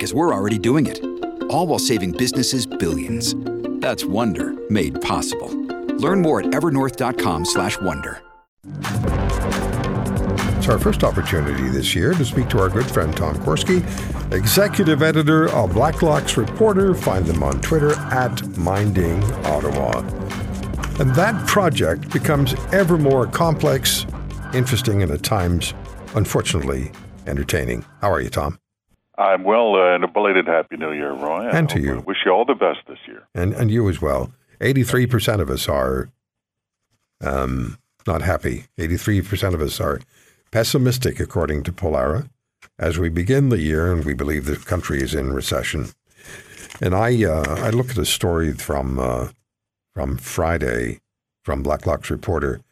because we're already doing it. All while saving businesses billions. That's Wonder made possible. Learn more at evernorth.com/wonder. It's our first opportunity this year to speak to our good friend Tom Korski, executive editor of Blacklock's Reporter. Find them on Twitter at Minding Ottawa. And that project becomes ever more complex, interesting, and at times, unfortunately, entertaining. How are you, Tom? I'm well, uh, and a belated Happy New Year, Roy. And to I you. wish you all the best this year. And and you as well. Eighty-three percent of us are um, not happy. Eighty-three percent of us are pessimistic, according to Pollara, as we begin the year, and we believe the country is in recession. And I uh, I look at a story from uh, from Friday from Blacklock's reporter.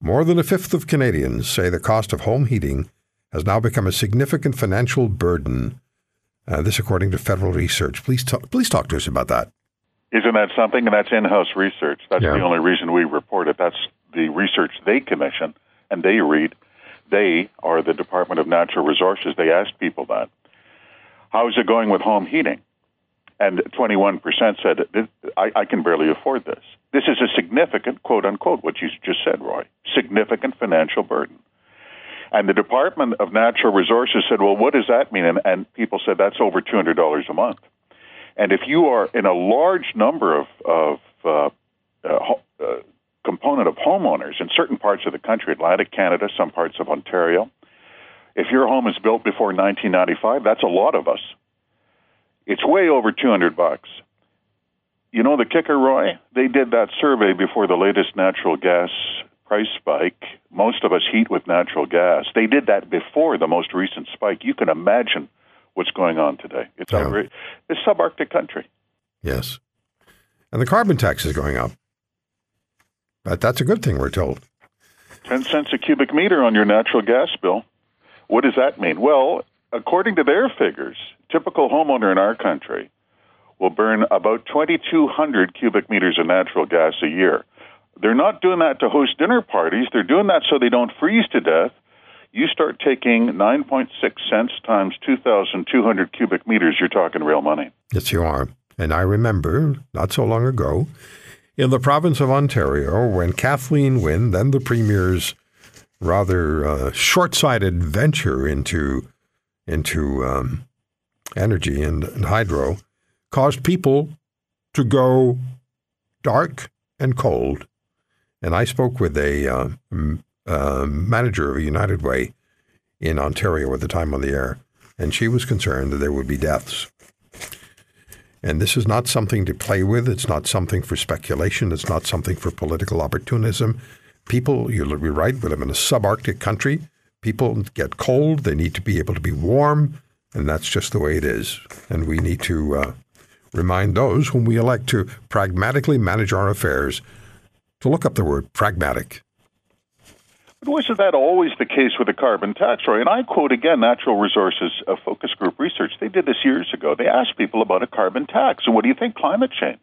More than a fifth of Canadians say the cost of home heating has now become a significant financial burden. Uh, this, according to federal research. Please, talk, please talk to us about that. Isn't that something? And that's in-house research. That's Yeah. the only reason we report it. That's the research they commission and they read. They are the Department of Natural Resources. They asked people that. How is it going with home heating? And 21% said, I, I can barely afford this. This is a significant, quote unquote, what you just said, Roy, significant financial burden. And the Department of Natural Resources said, well, what does that mean? And, and people said, that's over $200 a month. And if you are in a large number of, of uh, uh, uh, component of homeowners in certain parts of the country, Atlantic Canada, some parts of Ontario, if your home is built before 1995, that's a lot of us. It's way over 200 bucks. You know the kicker, Roy? They did that survey before the latest natural gas price spike. Most of us heat with natural gas. They did that before the most recent spike. You can imagine what's going on today. It's Yeah. outra- It's subarctic country. Yes. And the carbon tax is going up. But that's a good thing, we're told. 10 cents a cubic meter on your natural gas bill. What does that mean? Well, according to their figures, typical homeowner in our country will burn about 2,200 cubic meters of natural gas a year. They're not doing that to host dinner parties. They're doing that so they don't freeze to death. You start taking 9.6 cents times 2,200 cubic meters, you're talking real money. Yes, you are. And I remember not so long ago in the province of Ontario when Kathleen Wynne, then the Premier's rather uh, short sighted venture into, into um, energy and, and hydro, caused people to go dark and cold. And I spoke with a uh, m- uh, manager of a United Way in Ontario at the time on the air, and she was concerned that there would be deaths. And this is not something to play with. It's not something for speculation. It's not something for political opportunism. People, you'll be right, we live in a subarctic country. People get cold. They need to be able to be warm. And that's just the way it is. And we need to uh, remind those whom we elect to pragmatically manage our affairs to look up the word pragmatic. But wasn't that always the case with the carbon tax, Roy? And I quote again Natural Resources uh, Focus Group Research. They did this years ago. They asked people about a carbon tax. And what do you think? Climate change.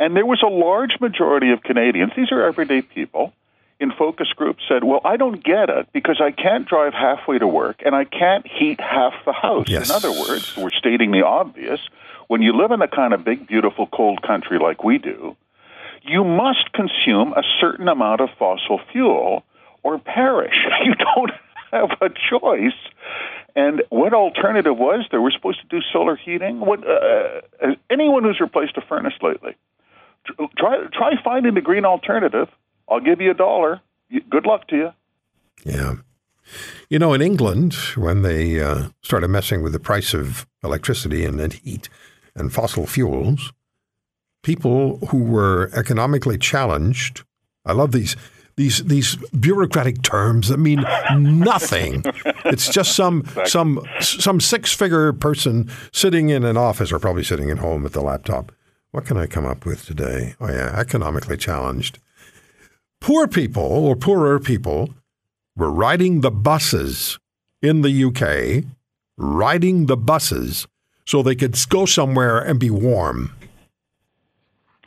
And there was a large majority of Canadians, these are everyday people, in focus groups said, Well, I don't get it because I can't drive halfway to work and I can't heat half the house. Yes. In other words, we're stating the obvious. When you live in a kind of big, beautiful, cold country like we do, you must consume a certain amount of fossil fuel or perish. You don't have a choice. And what alternative was there? We're supposed to do solar heating. What? Uh, anyone who's replaced a furnace lately, try try finding the green alternative. I'll give you a dollar. Good luck to you. Yeah. You know, in England, when they uh, started messing with the price of electricity and, and heat and fossil fuels, people who were economically challenged, I love these these these bureaucratic terms that mean nothing. it's just some some some six figure person sitting in an office or probably sitting at home at the laptop. What can I come up with today? Oh yeah, economically challenged. Poor people or poorer people were riding the buses in the UK, riding the buses so they could go somewhere and be warm.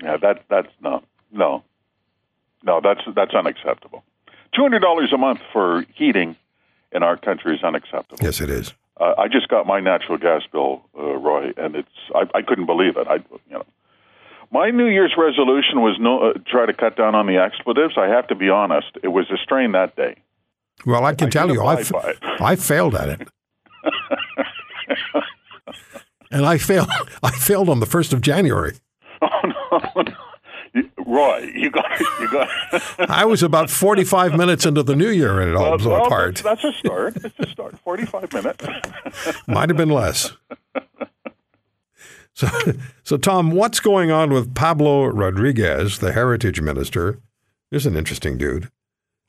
Yeah, that that's no, no, no. That's that's unacceptable. Two hundred dollars a month for heating in our country is unacceptable. Yes, it is. Uh, I just got my natural gas bill, uh, Roy, and it's I, I couldn't believe it. I, you know, my New Year's resolution was no uh, try to cut down on the expletives. I have to be honest; it was a strain that day. Well, I can I tell you, I, it. I failed at it. and I failed. I failed on the first of January. Oh no, no. You- Roy, you got you got. I was about forty-five minutes into the new year, and it all blew Well, apart. That's a start. It's a start. Forty-five minutes. Might have been less. So, so Tom, what's going on with Pablo Rodriguez, the heritage minister? He's an interesting dude.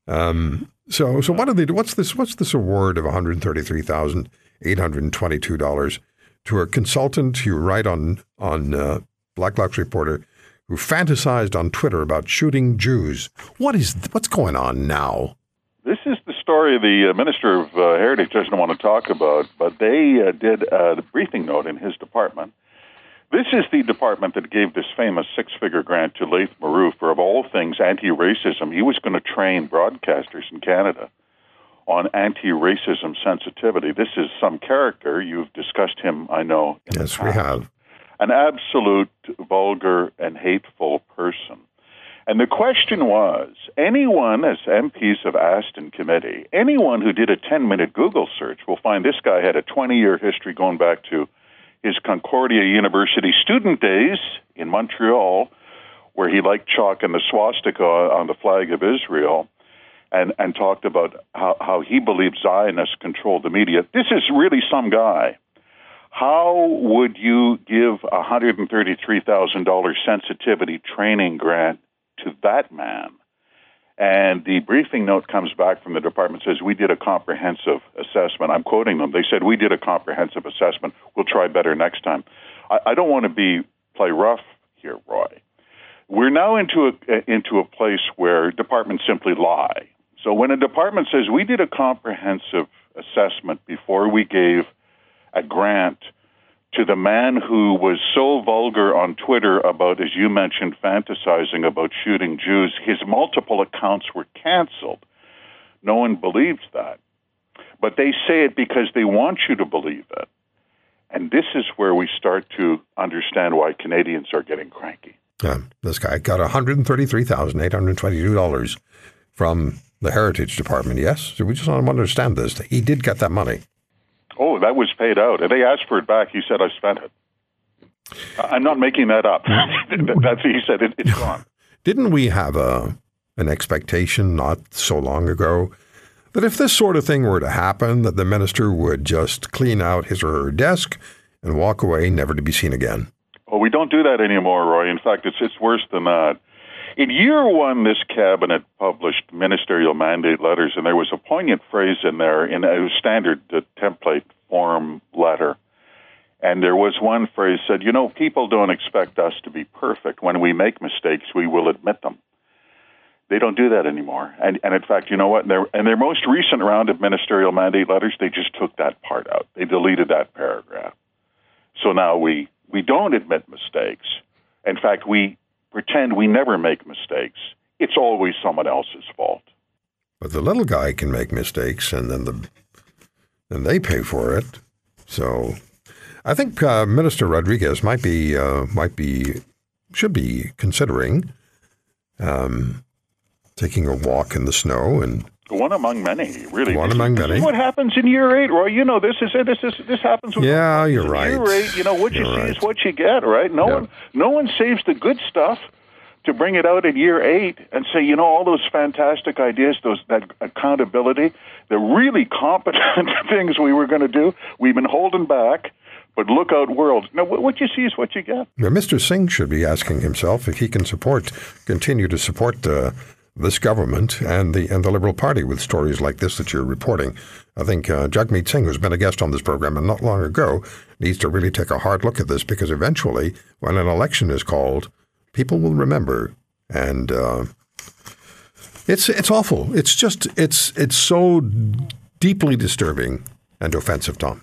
Um, so, so what do they do? What's this? What's this award of one hundred thirty-three thousand eight hundred twenty-two dollars to a consultant who write on on uh, Blacklock's Reporter who fantasized on Twitter about shooting Jews? What is what's going on now? This is the story the uh, Minister of uh, Heritage doesn't want to talk about, but they uh, did uh, the briefing note in his department. This is the department that gave this famous six figure grant to Laith Marouf for, of all things, anti racism. He was going to train broadcasters in Canada on anti racism sensitivity. This is some character. You've discussed him, I know. Yes, we have. An absolute vulgar and hateful person. And the question was anyone, as MPs have asked in committee, anyone who did a 10 minute Google search will find this guy had a 20 year history going back to his Concordia University student days in Montreal, where he liked chalk and the swastika on the flag of Israel. And, and talked about how, how he believed Zionists controlled the media. This is really some guy. How would you give a $133,000 sensitivity training grant to that man? And the briefing note comes back from the department says we did a comprehensive assessment. I'm quoting them. They said we did a comprehensive assessment. We'll try better next time. I, I don't want to be play rough here, Roy. We're now into a into a place where departments simply lie. So when a department says we did a comprehensive assessment before we gave a grant to the man who was so vulgar on Twitter about, as you mentioned, fantasizing about shooting Jews. His multiple accounts were canceled. No one believes that. But they say it because they want you to believe it. And this is where we start to understand why Canadians are getting cranky. Yeah, this guy got $133,822 from the Heritage Department. Yes? We just to understand this. He did get that money. Oh, that was paid out. And they asked for it back. He said, I spent it. I'm not making that up. That's he said. It, it's gone. Didn't we have a an expectation not so long ago that if this sort of thing were to happen, that the minister would just clean out his or her desk and walk away, never to be seen again? Well, we don't do that anymore, Roy. In fact, it's it's worse than that. In year one, this cabinet published ministerial mandate letters, and there was a poignant phrase in there in a standard uh, template form letter. And there was one phrase said, "You know, people don't expect us to be perfect. When we make mistakes, we will admit them." They don't do that anymore. And, and in fact, you know what? In their, in their most recent round of ministerial mandate letters, they just took that part out. They deleted that paragraph. So now we, we don't admit mistakes. In fact, we pretend we never make mistakes. It's always someone else's fault. But the little guy can make mistakes, and then the then they pay for it. So, I think uh, Minister Rodriguez might be uh, might be should be considering um, taking a walk in the snow and One among many, really. One among many. what happens in year eight, Roy. You know, this is this is this happens. With Yeah, you're in right. Year eight, you know, what you You're see right. is what you get, right? No Yeah. one, no one saves the good stuff to bring it out in year eight and say, you know, all those fantastic ideas, those that accountability, the really competent things we were going to do, we've been holding back. But look out, world! Now, what what you see is what you get. Now, Mr. Singh should be asking himself if he can support, continue to support the this government and the and the Liberal Party with stories like this that you're reporting. I think uh, Jagmeet Singh, who's been a guest on this program and not long ago, needs to really take a hard look at this because eventually, when an election is called, people will remember, and uh, it's it's awful. It's just it's it's so deeply disturbing and offensive, Tom.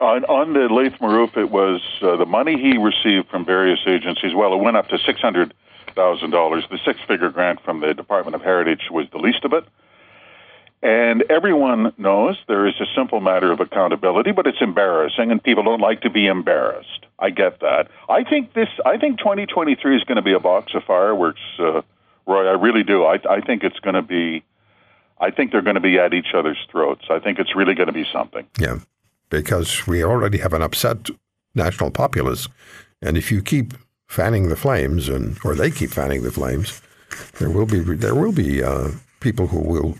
On, on the Laith Marouf, it was uh, the money he received from various agencies. Well, it went up to six hundred thousand dollars. The six-figure grant from the Department of Heritage was the least of it. And everyone knows there is a simple matter of accountability, but it's embarrassing, and people don't like to be embarrassed. I get that. I think this. I think 2023 is going to be a box of fireworks, uh, Roy. I really do. I, I think it's going to be. I think they're going to be at each other's throats. I think it's really going to be something. Yeah, because we already have an upset national populace, and if you keep fanning the flames, and or they keep fanning the flames, there will be there will be uh, people who will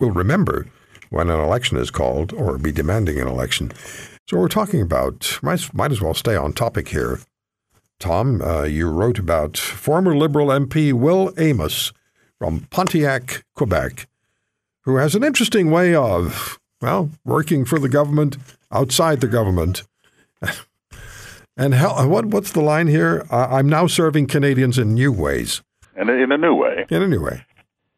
will remember when an election is called or be demanding an election. So we're talking about might might as well stay on topic here. Tom, uh, you wrote about former Liberal MP Will Amos from Pontiac, Quebec, who has an interesting way of well working for the government outside the government. And how, what what's the line here? I'm now serving Canadians in new ways. And in a new way. In a new way.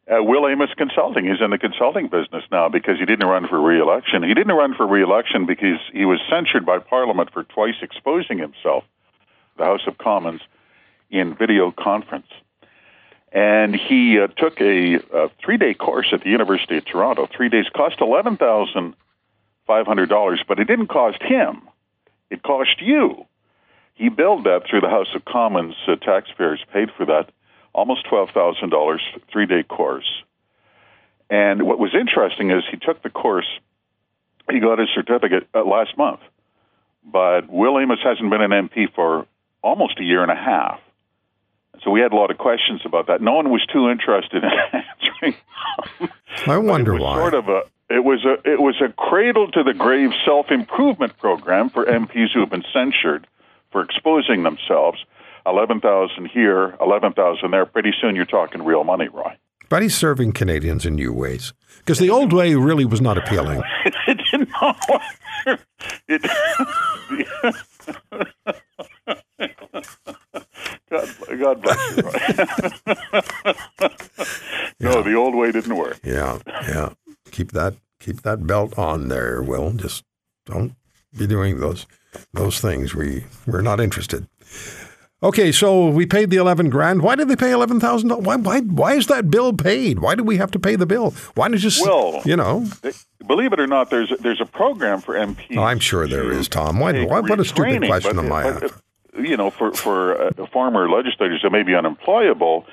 Uh, Will Amos Consulting. He's in the consulting business now because he didn't run for re-election. He didn't run for re-election because he was censured by Parliament for twice exposing himself, the House of Commons, in video conference. And he uh, took a, a three-day course at the University of Toronto. Three days cost eleven thousand five hundred dollars, but it didn't cost him. It cost you. He billed that through the House of Commons. Uh, taxpayers paid for that almost $12,000 three day course. And what was interesting is he took the course, he got his certificate uh, last month. But Will Amos hasn't been an MP for almost a year and a half. So we had a lot of questions about that. No one was too interested in answering. I wonder why. Sort of a it was a it was a cradle to the grave self improvement program for MPs who have been censured for exposing themselves. 11,000 here, 11,000 there. Pretty soon you're talking real money, Roy. But he's serving Canadians in new ways. Because the old way really was not appealing. it didn't know. It, God, God bless you, Roy. no, yeah. the old way didn't work. Yeah, yeah. Keep that keep that belt on there, Will. Just don't be doing those those things. We we're not interested. Okay, so we paid the eleven grand. Why did they pay eleven thousand dollars? Why, why, why is that bill paid? Why do we have to pay the bill? Why did you just, well, you know? Believe it or not, there's there's a program for MPs. Oh, I'm sure there is, Tom. Why, why what a stupid question on my but, You know, for for uh, former legislators that may be unemployable,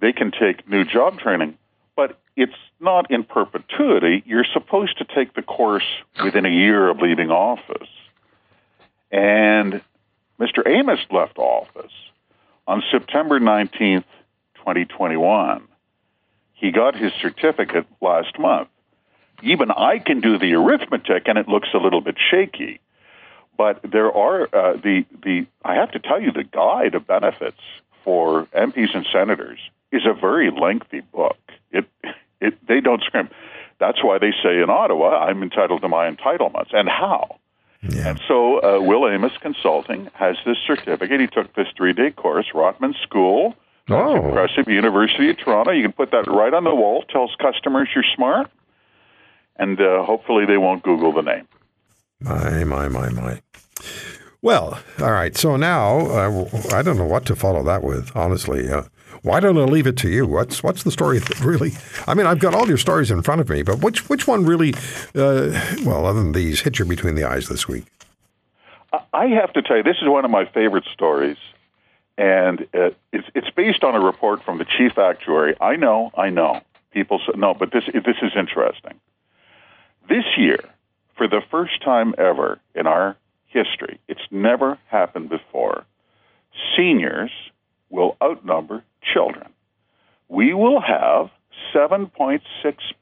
they can take new job training, but it's not in perpetuity. You're supposed to take the course within a year of leaving office, and Mr. Amos left office on September 19th, 2021. He got his certificate last month. Even I can do the arithmetic, and it looks a little bit shaky. But there are uh, the the I have to tell you the guide of benefits for MPs and senators is a very lengthy book. It it they don't scrimp. That's why they say in Ottawa, I'm entitled to my entitlements. And how? Yeah. And so uh, Will Amos Consulting has this certificate. He took this three-day course, Rotman School. Oh. impressive. University of Toronto. You can put that right on the wall. Tells customers you're smart. And uh, hopefully they won't Google the name. My, my, my, my. Well, all right. So now uh, I don't know what to follow that with, honestly. Uh, why don't I leave it to you? What's what's the story that really? I mean, I've got all your stories in front of me, but which which one really? Uh, well, other than these, hit you between the eyes this week. I have to tell you, this is one of my favorite stories, and it's it's based on a report from the chief actuary. I know, I know. People say no, but this this is interesting. This year, for the first time ever in our history, it's never happened before. Seniors will outnumber children. We will have 7.6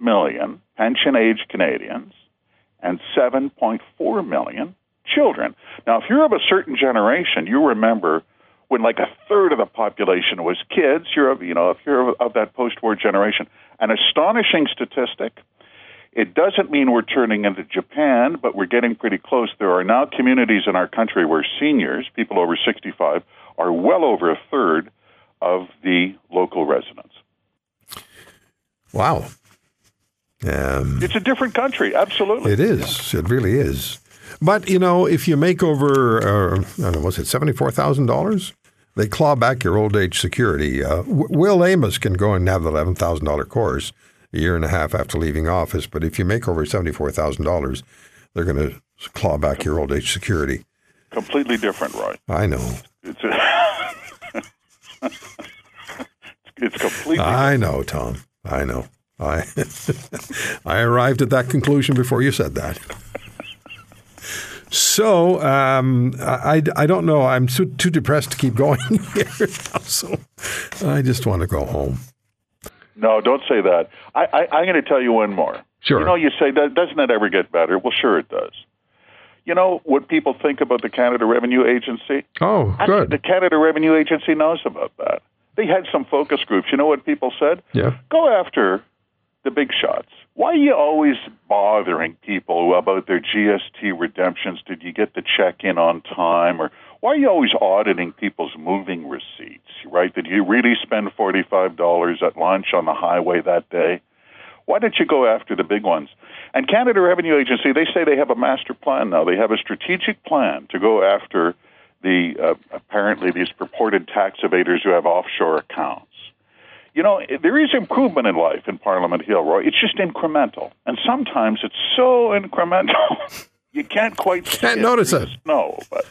million pension age Canadians and 7.4 million children. Now, if you're of a certain generation, you remember when like a third of the population was kids. You're of, you know if you're of, that post-war generation, an astonishing statistic. It doesn't mean we're turning into Japan, but we're getting pretty close. There are now communities in our country where seniors, people over 65, are well over a third of the local residents. Wow. Um, it's a different country, absolutely. It is. It really is. But, you know, if you make over, uh, I don't know, was it $74,000? They claw back your old age security. Uh, Will Amos can go and have the $11,000 course a year and a half after leaving office. But if you make over $74,000, they're going to claw back your old age security. Completely different, right? I know. It's, a it's completely. I know, Tom. I know. I I arrived at that conclusion before you said that. So um, I, I don't know. I'm too, too depressed to keep going here so I just want to go home. No, don't say that. I, I, am going to tell you one more. Sure. You know, you say, that, doesn't it ever get better? Well, sure it does. You know what people think about the Canada Revenue Agency? Oh, good. The Canada Revenue Agency knows about that. They had some focus groups. You know what people said? Yeah. Go after the big shots. Why are you always bothering people about their GST redemptions? Did you get the check in on time? Or why are you always auditing people's moving receipts, right? Did you really spend $45 at lunch on the highway that day? Why don't you go after the big ones? And Canada Revenue Agency, they say they have a master plan now. They have a strategic plan to go after the uh, apparently these purported tax evaders who have offshore accounts. You know, there is improvement in life in Parliament Hill, Roy. It's just incremental, and sometimes it's so incremental you can't quite can't notice it. No, but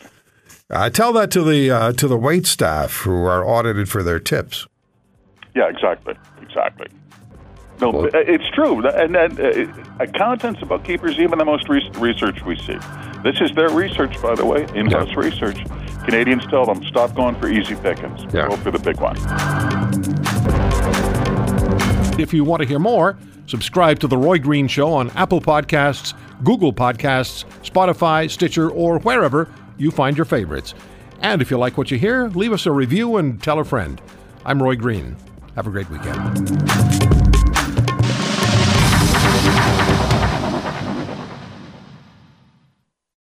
I tell that to the uh, to the wait staff who are audited for their tips. Yeah, exactly, exactly. No, well, it's true, and, and uh, accountants, bookkeepers, even the most recent research we see. This is their research, by the way, in-house yeah. research. Canadians tell them stop going for easy pickings. Yeah. Go for the big one. If you want to hear more, subscribe to The Roy Green Show on Apple Podcasts, Google Podcasts, Spotify, Stitcher, or wherever you find your favorites. And if you like what you hear, leave us a review and tell a friend. I'm Roy Green. Have a great weekend.